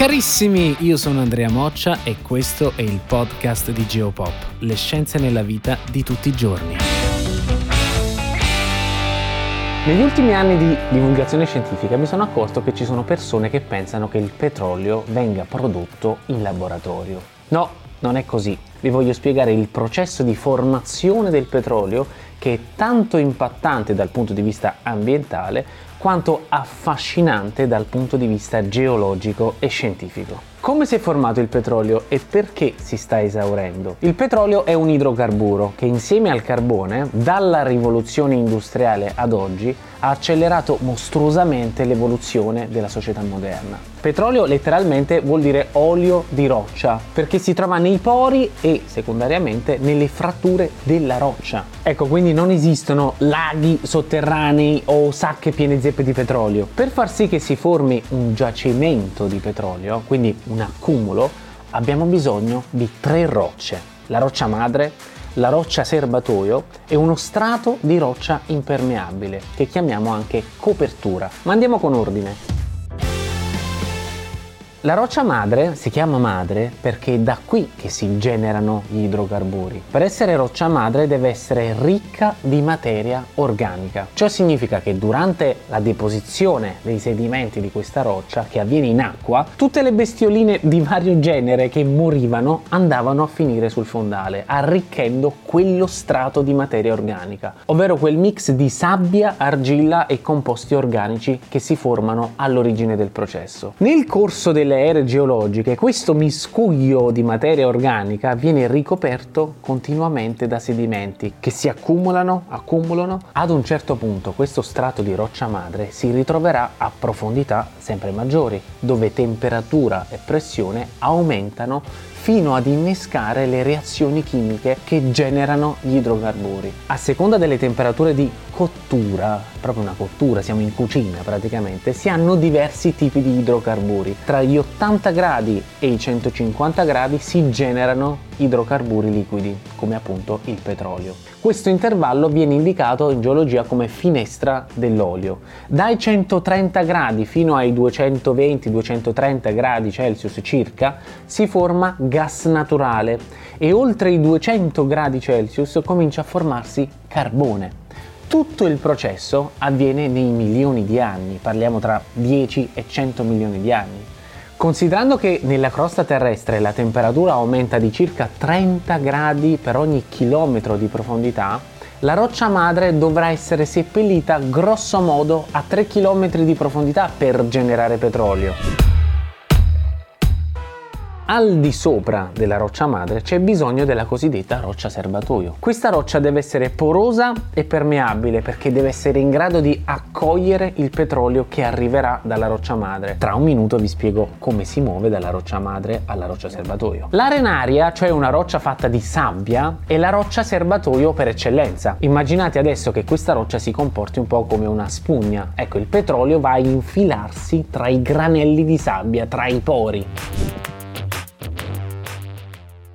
Carissimi, io sono Andrea Moccia e questo è il podcast di Geopop, le scienze nella vita di tutti i giorni. Negli ultimi anni di divulgazione scientifica mi sono accorto che ci sono persone che pensano che il petrolio venga prodotto in laboratorio. No, non è così. Vi voglio spiegare il processo di formazione del petrolio che è tanto impattante dal punto di vista ambientale quanto affascinante dal punto di vista geologico e scientifico. Come si è formato il petrolio e perché si sta esaurendo? Il petrolio è un idrocarburo che insieme al carbone, dalla rivoluzione industriale ad oggi, ha accelerato mostruosamente l'evoluzione della società moderna. Petrolio letteralmente vuol dire olio di roccia, perché si trova nei pori e secondariamente nelle fratture della roccia. Ecco, quindi non esistono laghi sotterranei o sacche piene zeppe di petrolio. Per far sì che si formi un giacimento di petrolio, quindi un accumulo, abbiamo bisogno di tre rocce. La roccia madre, la roccia serbatoio e uno strato di roccia impermeabile che chiamiamo anche copertura. Ma andiamo con ordine. La roccia madre si chiama madre perché è da qui che si generano gli idrocarburi. Per essere roccia madre deve essere ricca di materia organica. Ciò significa che durante la deposizione dei sedimenti di questa roccia, che avviene in acqua, tutte le bestioline di vario genere che morivano andavano a finire sul fondale, arricchendo quello strato di materia organica, ovvero quel mix di sabbia, argilla e composti organici che si formano all'origine del processo. Nel corso del delle ere geologiche questo miscuglio di materia organica viene ricoperto continuamente da sedimenti che si accumulano, accumulano. Ad un certo punto questo strato di roccia madre si ritroverà a profondità sempre maggiori, dove temperatura e pressione aumentano fino ad innescare le reazioni chimiche che generano gli idrocarburi. A seconda delle temperature di cottura, proprio una cottura, siamo in cucina praticamente, si hanno diversi tipi di idrocarburi. Tra gli 80 gradi e i 150 gradi si generano idrocarburi liquidi, come appunto il petrolio. Questo intervallo viene indicato in geologia come finestra dell'olio. Dai 130 gradi fino ai 220-230 gradi Celsius circa si forma gas naturale e oltre i 200 gradi Celsius comincia a formarsi carbone. Tutto il processo avviene nei milioni di anni, parliamo tra 10 e 100 milioni di anni. Considerando che nella crosta terrestre la temperatura aumenta di circa 30 gradi per ogni chilometro di profondità, la roccia madre dovrà essere seppellita grosso modo a 3 km di profondità per generare petrolio al di sopra della roccia madre c'è bisogno della cosiddetta roccia serbatoio. Questa roccia deve essere porosa e permeabile perché deve essere in grado di accogliere il petrolio che arriverà dalla roccia madre. Tra un minuto vi spiego come si muove dalla roccia madre alla roccia serbatoio. L'arenaria, cioè una roccia fatta di sabbia, è la roccia serbatoio per eccellenza. Immaginate adesso che questa roccia si comporti un po' come una spugna. Ecco, il petrolio va a infilarsi tra i granelli di sabbia, tra i pori.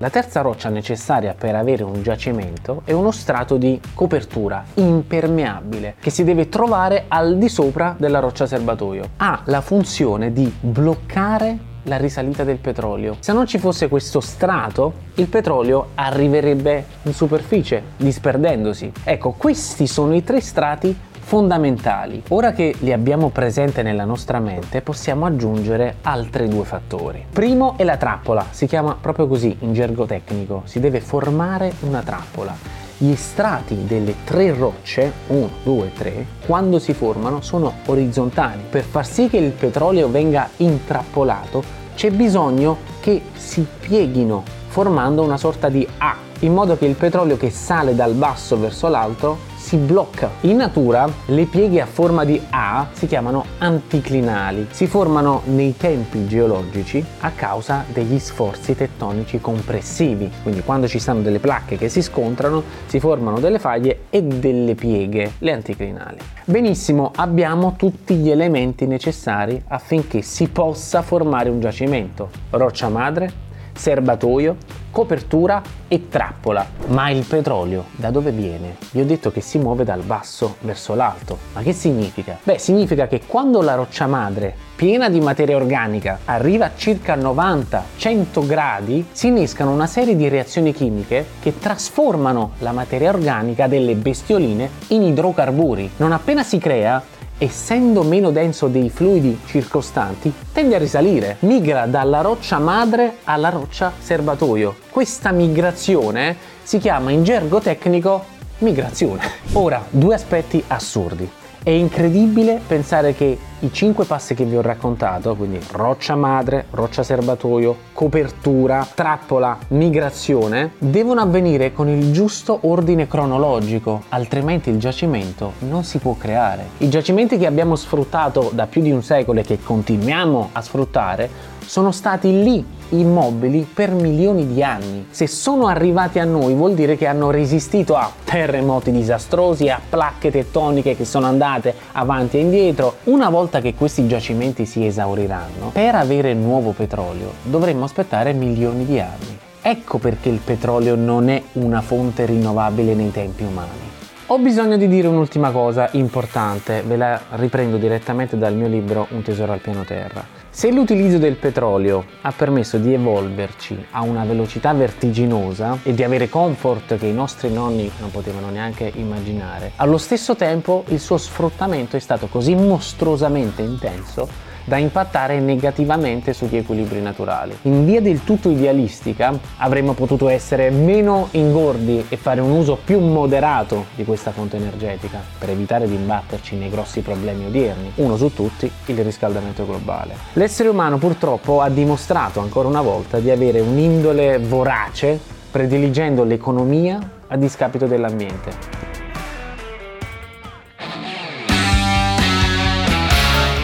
La terza roccia necessaria per avere un giacimento è uno strato di copertura impermeabile che si deve trovare al di sopra della roccia serbatoio. Ha la funzione di bloccare la risalita del petrolio. Se non ci fosse questo strato, il petrolio arriverebbe in superficie, disperdendosi. Ecco, questi sono i tre strati fondamentali. Ora che li abbiamo presenti nella nostra mente, possiamo aggiungere altri due fattori. Primo è la trappola, si chiama proprio così in gergo tecnico, si deve formare una trappola. Gli strati delle tre rocce, 1, 2, 3, quando si formano sono orizzontali. Per far sì che il petrolio venga intrappolato c'è bisogno che si pieghino formando una sorta di A, in modo che il petrolio che sale dal basso verso l'alto si blocca. In natura le pieghe a forma di A si chiamano anticlinali, si formano nei tempi geologici a causa degli sforzi tettonici compressivi, quindi quando ci stanno delle placche che si scontrano si formano delle faglie e delle pieghe, le anticlinali. Benissimo, abbiamo tutti gli elementi necessari affinché si possa formare un giacimento, roccia madre, serbatoio, copertura e trappola. Ma il petrolio da dove viene? Vi ho detto che si muove dal basso verso l'alto. Ma che significa? Beh, significa che quando la roccia madre piena di materia organica arriva a circa 90-100 gradi, si innescano una serie di reazioni chimiche che trasformano la materia organica delle bestioline in idrocarburi. Non appena si crea, essendo meno denso dei fluidi circostanti, tende a risalire, migra dalla roccia madre alla roccia serbatoio. Questa migrazione si chiama in gergo tecnico migrazione. Ora, due aspetti assurdi. È incredibile pensare che i cinque passi che vi ho raccontato, quindi roccia madre, roccia serbatoio, copertura, trappola, migrazione, devono avvenire con il giusto ordine cronologico, altrimenti il giacimento non si può creare. I giacimenti che abbiamo sfruttato da più di un secolo e che continuiamo a sfruttare sono stati lì immobili per milioni di anni. Se sono arrivati a noi vuol dire che hanno resistito a terremoti disastrosi, a placche tettoniche che sono andate avanti e indietro. Una volta che questi giacimenti si esauriranno, per avere nuovo petrolio dovremmo aspettare milioni di anni. Ecco perché il petrolio non è una fonte rinnovabile nei tempi umani. Ho bisogno di dire un'ultima cosa importante, ve la riprendo direttamente dal mio libro Un tesoro al piano terra. Se l'utilizzo del petrolio ha permesso di evolverci a una velocità vertiginosa e di avere comfort che i nostri nonni non potevano neanche immaginare, allo stesso tempo il suo sfruttamento è stato così mostruosamente intenso da impattare negativamente sugli equilibri naturali. In via del tutto idealistica avremmo potuto essere meno ingordi e fare un uso più moderato di questa fonte energetica per evitare di imbatterci nei grossi problemi odierni, uno su tutti il riscaldamento globale. L'essere umano purtroppo ha dimostrato ancora una volta di avere un'indole vorace prediligendo l'economia a discapito dell'ambiente.